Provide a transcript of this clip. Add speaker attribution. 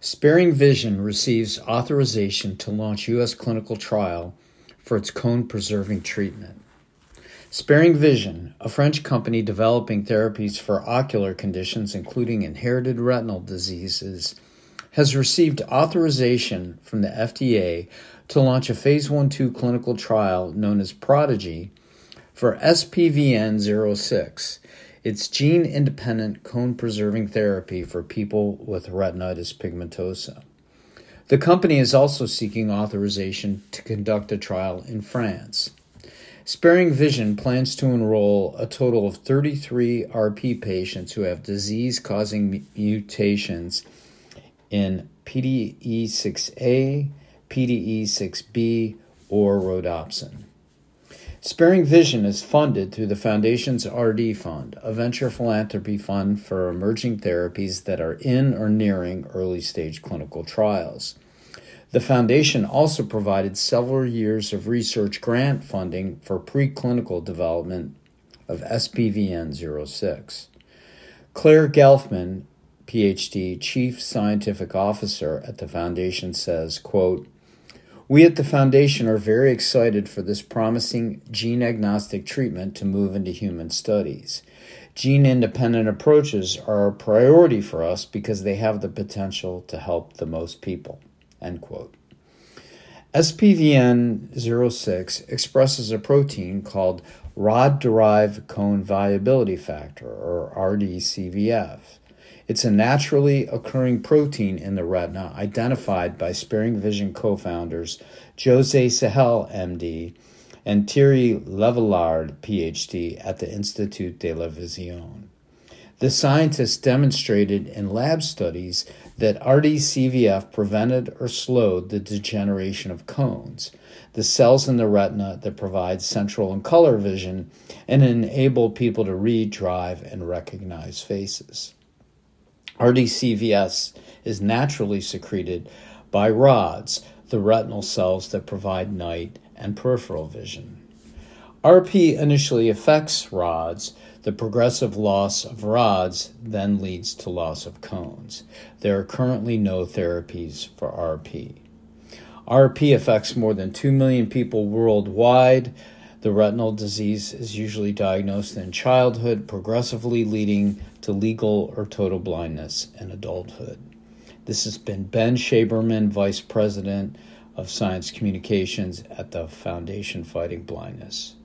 Speaker 1: Sparing Vision receives authorization to launch U.S. clinical trial for its cone preserving treatment. Sparing Vision, a French company developing therapies for ocular conditions including inherited retinal diseases, has received authorization from the FDA to launch a phase 1 2 clinical trial known as Prodigy for SPVN 06 it's gene independent cone preserving therapy for people with retinitis pigmentosa. The company is also seeking authorization to conduct a trial in France. Sparing Vision plans to enroll a total of 33 RP patients who have disease causing mutations in PDE6A, PDE6B, or rhodopsin. Sparing Vision is funded through the Foundation's RD Fund, a venture philanthropy fund for emerging therapies that are in or nearing early stage clinical trials. The Foundation also provided several years of research grant funding for preclinical development of SPVN 06. Claire Gelfman, PhD, Chief Scientific Officer at the Foundation, says, quote, we at the Foundation are very excited for this promising gene agnostic treatment to move into human studies. Gene independent approaches are a priority for us because they have the potential to help the most people. End quote. SPVN 06 expresses a protein called rod derived cone viability factor, or RDCVF. It's a naturally occurring protein in the retina identified by Sparing Vision co founders Jose Sahel, MD, and Thierry Léveillard, PhD, at the Institut de la Vision. The scientists demonstrated in lab studies that RDCVF prevented or slowed the degeneration of cones, the cells in the retina that provide central and color vision and enable people to read, drive, and recognize faces. RDCVF is naturally secreted by rods, the retinal cells that provide night and peripheral vision. RP initially affects rods. The progressive loss of rods then leads to loss of cones. There are currently no therapies for RP. RP affects more than 2 million people worldwide. The retinal disease is usually diagnosed in childhood, progressively leading to legal or total blindness in adulthood. This has been Ben Shaberman, Vice President of Science Communications at the Foundation Fighting Blindness.